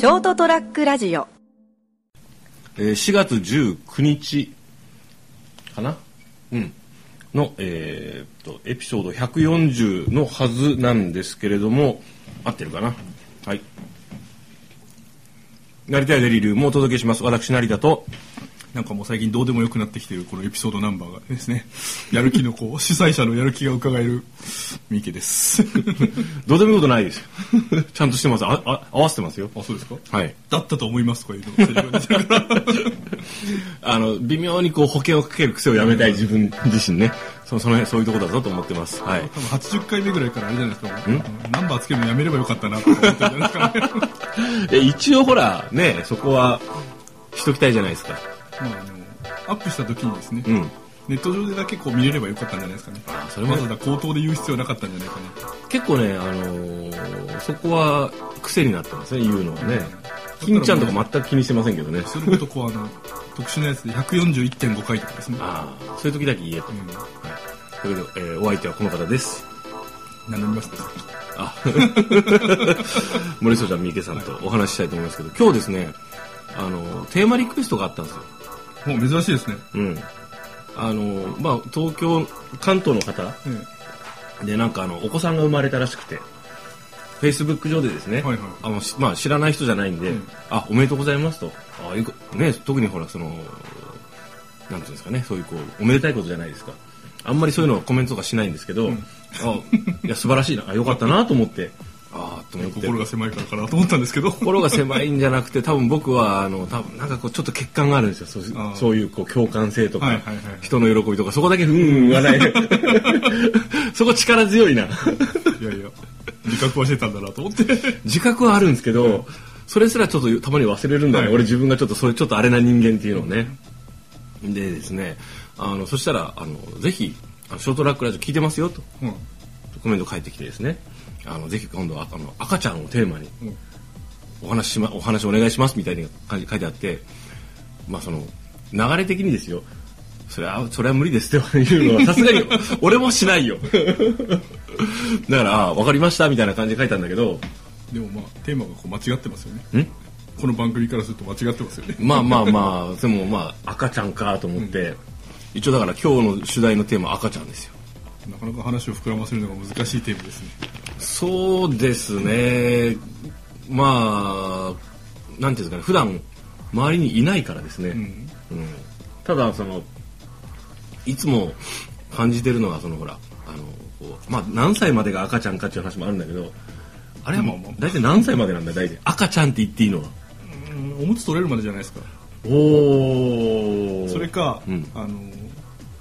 ショートトラックラジオ。えー4月19日かな？うん。の、えーっとエピソード140のはずなんですけれども合ってるかな？はい。成田デリルもお届けします。私成田となんかもう最近どうでもよくなってきてるこのエピソードナンバーがですね、やる気のこう、主催者のやる気が伺える三池です。どうでもいいことないですよ。ちゃんとしてます。ああ合わせてますよ。あ、そうですか？はい。だったと思いますとかいう の。あの微妙にこう保険をかける癖をやめたい自分自身ね。そその辺そういうところだぞと思ってます。はい。多分80回目ぐらいからあれじゃないですか、ナンバーつけるのやめればよかったなとか思ってるんじゃないですかね。え一応ほらねそこはしときたいじゃないですかまあ、あの、アップした時にですね、うん。ネット上でだけこう見れればよかったんじゃないですかね。それもわざわざ口頭で言う必要なかったんじゃないかな。結構ね、あのーそこは癖になってますね言うのはね。金ちゃんとか全く気にしてませんけどね。それごとこう、あの、特殊なやつで141.5回とかですね。ああそういう時だけ言えと、うん。はい、ということで、えーお相手はこの方です。名乗りますですあ。森下ちゃん三池さんとお話ししたいと思いますけど今日ですねあのテーマリクエストがあったんですよもう珍しいですね。うん。あのまあ東京関東の方えでなんかあのお子さんが生まれたらしくてフェイスブック上でですね、はいはい。あのしまあ、知らない人じゃないんで、うん。あおめでとうございますと。あいうこね、特にほらそのなんていうんですかねそういうこうおめでたいことじゃないですか。あんまりそういうのはコメントとかしないんですけど、あいや素晴らしいなあよかったなと思ってと思って。心が狭いからかなと思ったんですけど。心が狭いんじゃなくて多分僕はあの多分なんかこうちょっと欠陥があるんですよ。そうそういうこう共感性とか、はいはいはい人の喜びとかそこだけうんうん言わない。そこ力強いな。いやいや、自覚はしてたんだなと思って。自覚はあるんですけど、それすらちょっとたまに忘れるんだよね、はい俺自分がちょっとそれちょっとあれな人間っていうのをね。でですねあのそしたらあのぜひショートラックラジオ聞いてますよと。うん。コメント返ってきてですねあのぜひ今度はあの赤ちゃんをテーマにうん。お話ししまお話お願いしますみたいに感じ書いてあってまあその流れ的にですよ。それはそれは無理ですっていうのはさすがに 俺もしないよ。だからあ分かりましたみたいな感じで書いたんだけど。でもまあ、テーマがこう間違ってますよね。ん？この番組からすると間違ってますよね。まあまあまあでもまあ赤ちゃんかと思って、一応だから今日の主題のテーマは赤ちゃんですよなかなか話を膨らませるのが難しいテーマですね。そうですね。まあなんていうんですかね。普段周りにいないからですね、うん。うん。ただそのいつも感じてるのはそのほらあのこうまあ何歳までが赤ちゃんかっていう話もあるんだけどあれはもう大体何歳までなんだ大体。赤ちゃんって言っていいのは。おむつ取れるまでじゃないですか。おおそれか、うん。あの、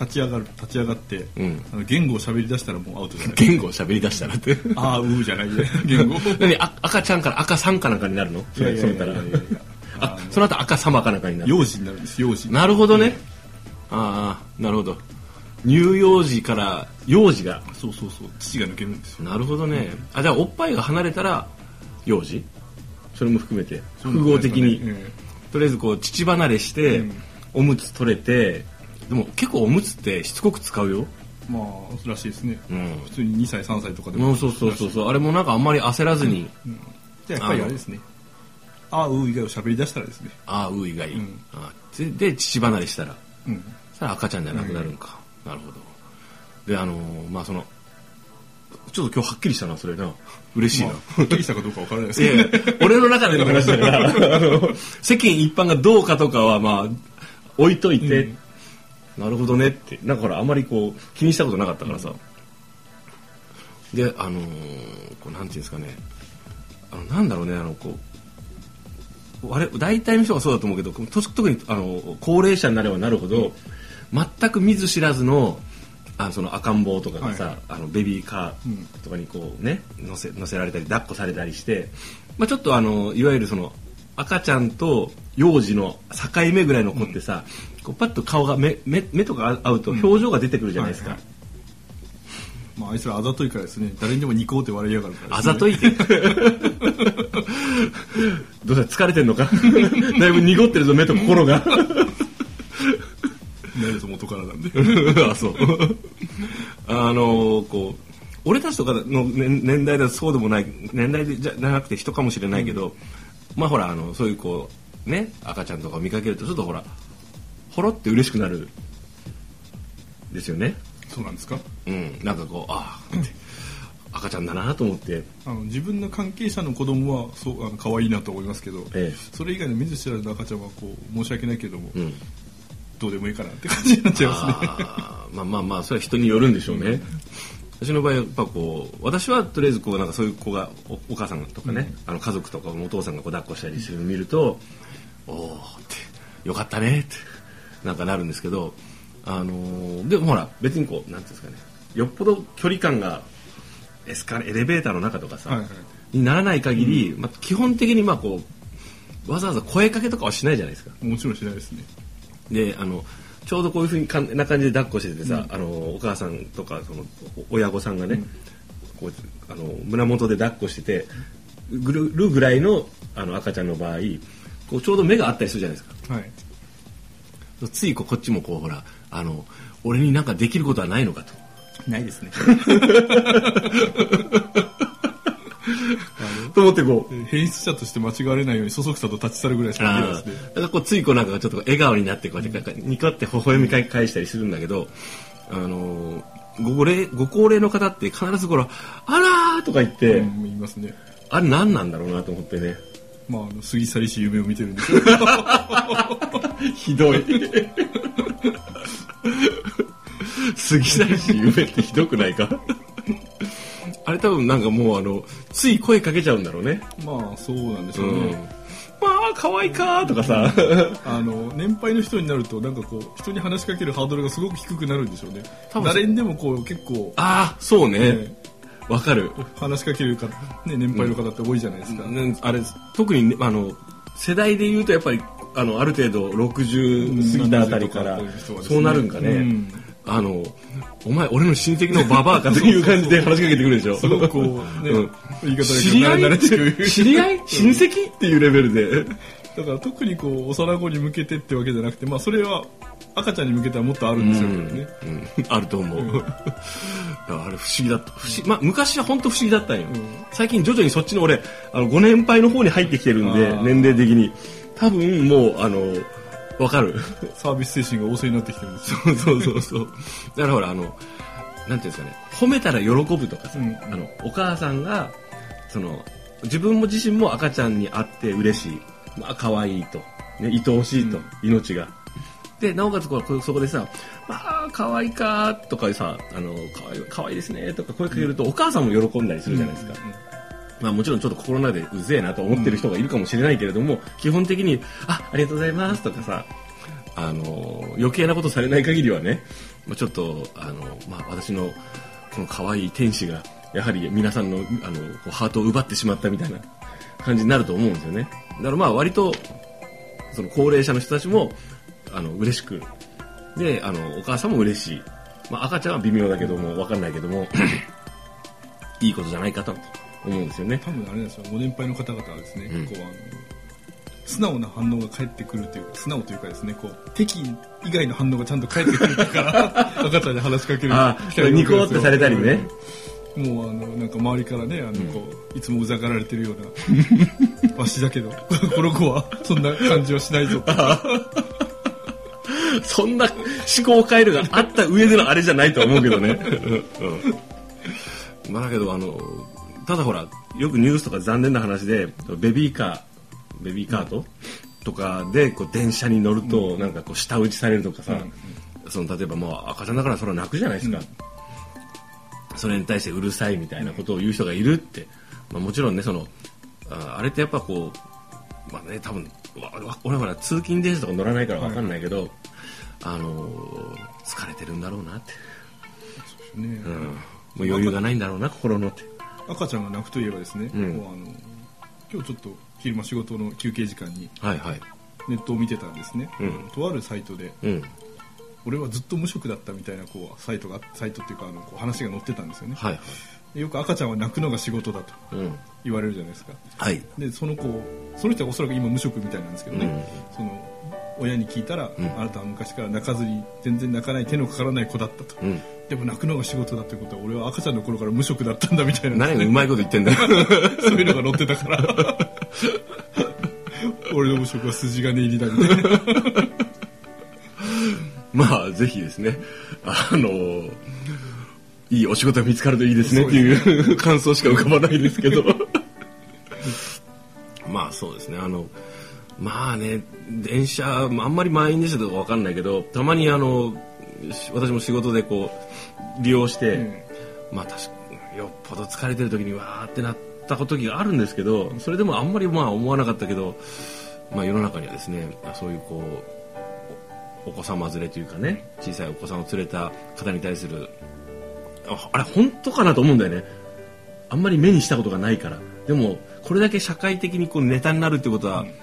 立ち上がる、立ち上がって、うん。あの言語を喋り出したらもうアウトじゃない。言語を喋り出したらって。か。あーうーじゃない。で、言語。何？あ赤ちゃんから赤さんかなんかになるの？いやいやいやいや。それいやあその後赤様かなんかになる。幼児になるんです、幼児。なるほどね。ああなるほど。乳幼児から幼児が。そうそうそう、父が抜けるんですよ。なるほどね。あじゃあおっぱいが離れたら幼児？それも含めて。複合的に、えとりあえずこう乳離れして、うん。おむつ取れてでも結構おむつってしつこく使うよ。えまあ、らしいですね。うん。普通に2歳、3歳とかでも。うんそうそうそうそう。あれもなんかあんまり焦らずに、じゃあやっぱりあれですね。あーうー以外を喋り出したらですね。ああう以外、うん。あでで乳離れしたら。うん。そしたら赤ちゃんじゃなくなるんか、なるほど。であのーまあそのちょっと今日はっきりしたなそれな。嬉しいな、まあ、はっきりしたかどうかわからないですいけど。やいや俺の中での話だから。世間一般がどうかとかはまあ置いといて、うんなるほどねって。なんかほらあまりこう気にしたことなかったからさ、であのーこうなんていうんですかね。あのなんだろうねあのこうあれ大体の人がそうだと思うけどと特にあの高齢者になればなるほど全く見ず知らずのあその赤ん坊とかがさ、はい。はいあのベビーカーとかにこうね乗せ乗せられたり抱っこされたりして、まあ、ちょっとあのいわゆるその赤ちゃんと幼児の境目ぐらいの子ってさ、こうパッと顔が目目目とか合うと表情が出てくるじゃないですか、はいはい。まあ、あいつらあざといからですね、誰にでもニコって笑いやがるからね、あざといて。どうだ疲れてんのか？だいぶ濁ってるぞ目と心が。ないです元からなんで。あそう。あのこう俺たちとかの年年代だとそうでもない年代でじゃなくて人かもしれないけど、まあほらあのそういうこうね赤ちゃんとかを見かけるとちょっとほらほろって嬉しくなる。ですよね。そうなんですか？うん。なんかこうああ赤ちゃんだなと思って。あの自分の関係者の子供はそうあの可愛いなと思いますけど、えそれ以外の見ず知らずの赤ちゃんはこう申し訳ないけども、えうん。どうでもいいかなって感じになっちゃいますね。まあまあまあそれは人によるんでしょうね、私の場合やっぱこう私はとりあえずこうなんかそういう子がおお母さんとかね、あの家族とかお父さんがこう抱っこしたりするのを見ると、おおってよかったねってなんかなるんですけどあのーでもほら別にこうなんていうんですかねよっぽど距離感がエスカレエレベーターの中とかさ、はいはい。にならない限り、まあ、基本的にまあこうわざわざ声かけとかはしないじゃないですか。もちろんしないですね。であのちょうどこういうふうにかんな感じで抱っこしててさ、あのお母さんとかそのお親御さんがね、こうあの胸元で抱っこしててぐるるぐらいのあの赤ちゃんの場合こうちょうど目があったりするじゃないですか。はいついこっちもこうほらあの俺になんかできることはないのかと。ないですね。と思ってこう変質者として間違われないようにそそくさと立ち去るぐらいしかできないあですね。ー。だからこうついこうなんかちょっと笑顔になってこうやってニコって微笑み返したりするんだけど、あのーご高齢ご高齢の方って必ずこれ「あら!」とか言って、うん言いますね。あれ何なんだろうなと思ってねまああの過ぎ去りし夢を見てるんですよ ひどい。過ぎ去りし夢ってひどくないか？あれ多分なんかもうあのつい声かけちゃうんだろうね。まあそうなんでしょううん。ね、まあ可愛いかとかさ。あの年配の人になるとなんかこう人に話しかけるハードルがすごく低くなるんでしょうね。誰にでもこう結構、ああそうね。ねわかる。話しかける方、ね、年配の方って多いじゃないですか、ねあれ特にねあの世代で言うとやっぱりあのある程度60過ぎたあたりからうん70とかっていう人はですね。そうなるんかね、うん。あのお前俺の親戚のババアかという感じで話しかけてくるでしょ。すごくこうね、うん。言い方が知り合い知り合い？親戚？っていうレベルでだから特にこう幼子に向けてってわけじゃなくてまあそれは赤ちゃんに向けてはもっとあるんですよね、うん。あると思う、だからあれ不思議だった。不思議、まあ、昔は本当不思議だったんよ、最近徐々にそっちの俺あのご年配の方に入ってきてるんで年齢的に。多分もうあのわかる。サービス精神が旺盛になってきてるんですよ。そうそうそうそう。だからほらあのなんていうんですかね。褒めたら喜ぶとかさ、うん。あのお母さんがその自分も自身も赤ちゃんに会って嬉しいまあ可愛いと、ね、愛おしいと、命が。でなおかつこうそこでさ「まあ可愛いか」とかさ「あの可愛い可愛いですね」とか声かけると、お母さんも喜んだりするじゃないですか、まあ、もちろんちょっと心の中でうぜえなと思ってる人がいるかもしれないけれども、基本的に「あありがとうございます」とかさあの余計なことされない限りはね、まあ、ちょっとあの、まあ、私のこの可愛い天使がやはり皆さんのあのハートを奪ってしまったみたいな感じになると思うんですよね。だからまあ割とその高齢者の人たちもあの嬉しくであのお母さんも嬉しい、まあ、赤ちゃんは微妙だけども分かんないけども いいことじゃないかと思うんですよね。多分あれなんですよ。ご年配の方々はですね、うん。こうあの素直な反応が返ってくるというか素直というかですねこう敵以外の反応がちゃんと返ってくるから 赤ちゃんに話しかけるあニコってされたりね。うんもうあのなんか周りからねあのこう、いつもうざがられてるような わしだけど この子はそんな感じはしないぞ。とそんな思考回路があった上でのあれじゃないとは思うけどね。うんまあだけどあのただほらよくニュースとか残念な話でベビーカーベビーカート、とかでこう電車に乗るとなんかこう舌打ちされるとかさ、その例えばもう赤ちゃんだからそれは泣くじゃないですか、それに対してうるさいみたいなことを言う人がいるって、まあ、もちろんねそのああれってやっぱこうまあね多分わわ俺はほら通勤電車とか乗らないから分かんないけど、あのー疲れてるんだろうなって、ね。うん、もう余裕がないんだろうな心のって。赤ちゃんが泣くといえばですね、うん。こうあの今日ちょっと昼間仕事の休憩時間にはいはい。ネットを見てたんですね、うん。とあるサイトでうん俺はずっと無職だったみたいなこうサイトがサイトっていうかあのこう話が載ってたんですよね、はいはい。でよく赤ちゃんは泣くのが仕事だとうん。言われるじゃないですか。はい。でその子その人はおそらく今無職みたいなんですけどね、うん。その親に聞いたら、ん。あなたは昔から泣かずに全然泣かない手のかからない子だったと、うん。でも泣くのが仕事だってことは俺は赤ちゃんの頃から無職だったんだみたいな。何がうまいこと言ってんだよ。そういうのが載ってたから。俺の職は筋金入りだみたいなまあぜひですねあのいいお仕事が見つかるといいですねっていう感想しか浮かばないですけど。まあそうですねあのまあね電車あんまり満員でしたとか分かんないけどたまにあのし私も仕事でこう利用して、うん。まあ確かよっぽど疲れてる時にわーってなった時があるんですけどそれでもあんまりまあ思わなかったけど、まあ、世の中にはですねそういうこうおお子様連れというかね小さいお子さんを連れた方に対するああれ本当かなと思うんだよね。あんまり目にしたことがないから。でもこれだけ社会的にこうネタになるってことは、うん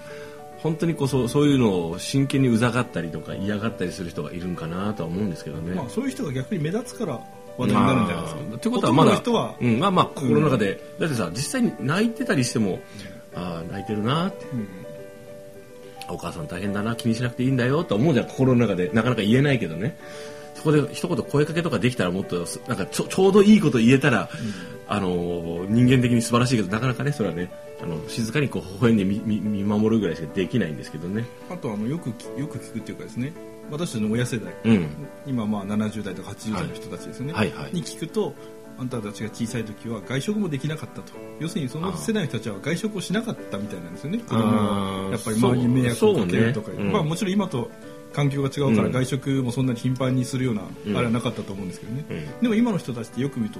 本当にこうそうそういうのを真剣にうざがったりとか嫌がったりする人がいるんかなとは思うんですけどね。まあそういう人が逆に目立つから話題になるんじゃないですか。まあということはまだ人は、うん、まあまあ心の中で、だってさ実際に泣いてたりしても、ああ泣いてるなって。うんお母さん大変だな気にしなくていいんだよと思うじゃん心の中で。なかなか言えないけどね。そこで一言声かけとかできたらもっとなんかちょちょうどいいこと言えたら、あの人間的に素晴らしいけどなかなかねそれはねあの静かにこう微笑んで見見見守るぐらいしかできないんですけどね。あとあのよくきよく聞くっていうかですね私たちの親世代、うん。今まあ70代とか80代の人たちですよね、はいはい。に聞くとあんたたちが小さい時は外食もできなかったと。要するにその世代の人たちは外食をしなかったみたいなんですよね。子供あーはやっぱり周りに迷惑をかけるとか、ね。うん。まあ、もちろん今と環境が違うからうん。外食もそんなに頻繁にするような、うん。あれはなかったと思うんですけどね、うん。でも今の人たちってよく見ると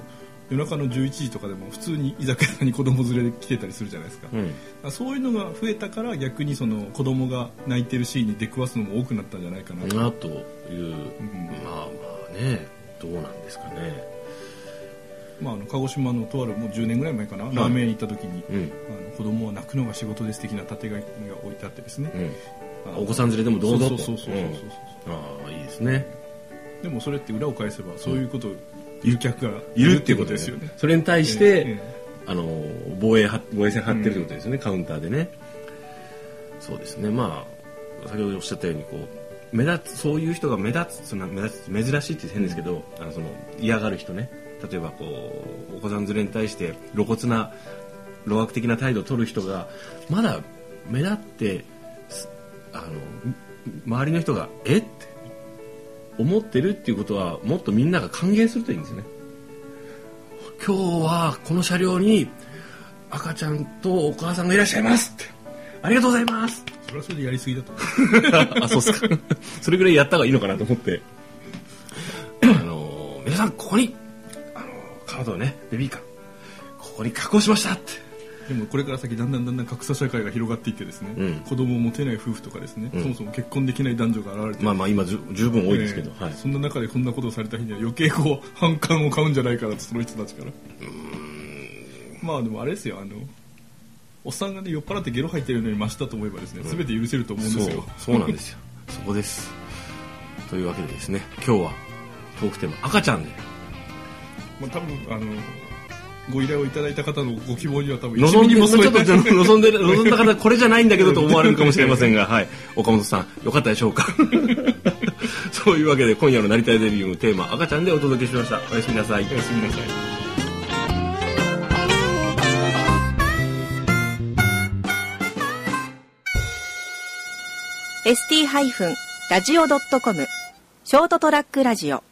夜中の11時とかでも普通に居酒屋に子供連れで来てたりするじゃないですか、うん。そういうのが増えたから逆にその子供が泣いてるシーンに出くわすのも多くなったんじゃないかなと、なという、ん。まあまあね。どうなんですかね。まあ、あの鹿児島のとあるもう10年ぐらい前かな、ラーメン屋に行った時に、うん。あの子供は泣くのが仕事です的な縦書きが置いてあってですね、うん。お子さん連れでもどうぞと。そうそうそうそうそう、ああいいですねでもそれって裏を返せばそういうことを言う客がいる。っていうことでですすよよね。ねそれに対して、ええあの防衛は防衛線張ってるってことですよね、カウンターでね。そうですね。まあ先ほどおっしゃったようにこう目立つそういう人が目立つその目立つ珍しいって変ですけど、あのその嫌がる人ね。例えばこうお子さん連れに対して露骨な露悪的な態度を取る人がまだ目立ってすあの周りの人が「えっ?」て思ってるっていうことはもっとみんなが歓迎するといいんですよね。今日はこの車両に赤ちゃんとお母さんがいらっしゃいますって。ありがとうございますそれはそれでやりすぎだと。あそうっすか。それぐらいやった方がいいのかなと思って。あの皆さんここにあのカードをねベビーカーここに確保しましたってでもこれから先だんだんだんだん格差社会が広がっていってですね、うん。子供を持てない夫婦とかですね、うん。そもそも結婚できない男女が現れてまあまあ今十分多いですけど、はい。ええそんな中でこんなことをされた日には余計こう反感を買うんじゃないかなとその人たちから。まあでもあれですよあのおっさんがね酔っ払ってゲロ吐いてるのに増したと思えばですね、全て許せると思うんですよ。そうなんですよ。そこです。というわけでですね今日はトークテーマ赤ちゃんで。まあ多分あのご依頼をいただいた方のご希望には多分望んで1ミリもちょっと添えて望んで望んだ方これじゃないんだけどと思われるかもしれませんが、はい、岡本さんよかったでしょうか？そういうわけで今夜の「なりたいデビュー」のテーマ「赤ちゃん」でお届けしました。おやすみなさい。おやすみなさい。ー ST-radio.com ショートトラックラジオ